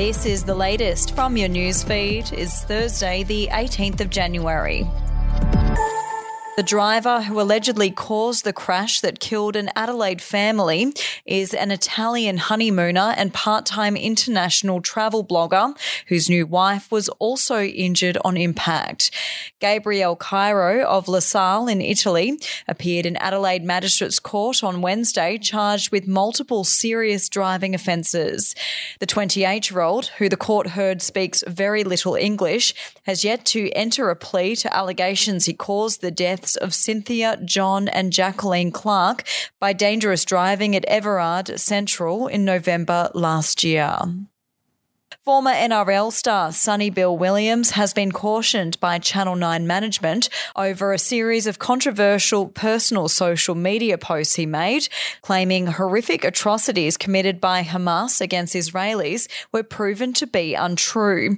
This is the latest from your newsfeed. It's Thursday, the 18th of January. The driver who allegedly caused the crash that killed an Adelaide family is an Italian honeymooner and part time international travel blogger whose new wife was also injured on impact. Gabriel Cairo of La Salle in Italy appeared in Adelaide Magistrates Court on Wednesday charged with multiple serious driving offences. The 28 year old, who the court heard speaks very little English, has yet to enter a plea to allegations he caused the deaths of Cynthia, John, and Jacqueline Clark by dangerous driving at Everard Central in November last year. Former NRL star Sonny Bill Williams has been cautioned by Channel 9 management over a series of controversial personal social media posts he made, claiming horrific atrocities committed by Hamas against Israelis were proven to be untrue.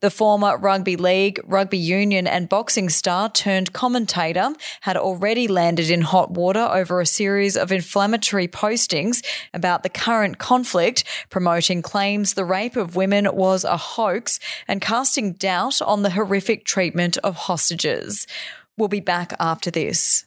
The former rugby league, rugby union, and boxing star turned commentator had already landed in hot water over a series of inflammatory postings about the current conflict, promoting claims the rape of women was a hoax and casting doubt on the horrific treatment of hostages. We'll be back after this.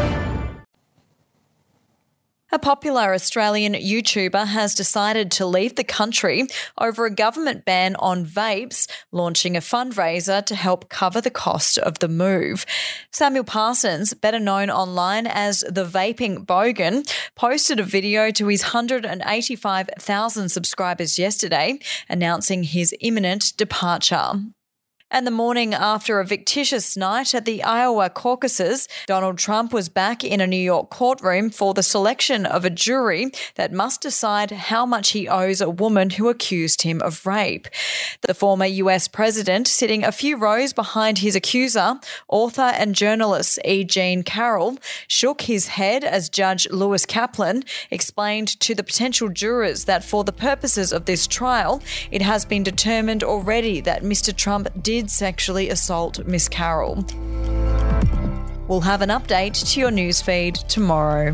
A popular Australian YouTuber has decided to leave the country over a government ban on vapes, launching a fundraiser to help cover the cost of the move. Samuel Parsons, better known online as the Vaping Bogan, posted a video to his 185,000 subscribers yesterday announcing his imminent departure. And the morning after a fictitious night at the Iowa caucuses, Donald Trump was back in a New York courtroom for the selection of a jury that must decide how much he owes a woman who accused him of rape. The former US president, sitting a few rows behind his accuser, author and journalist E. Jean Carroll, shook his head as Judge Lewis Kaplan explained to the potential jurors that for the purposes of this trial, it has been determined already that Mr. Trump did sexually assault Miss Carroll. We'll have an update to your newsfeed tomorrow.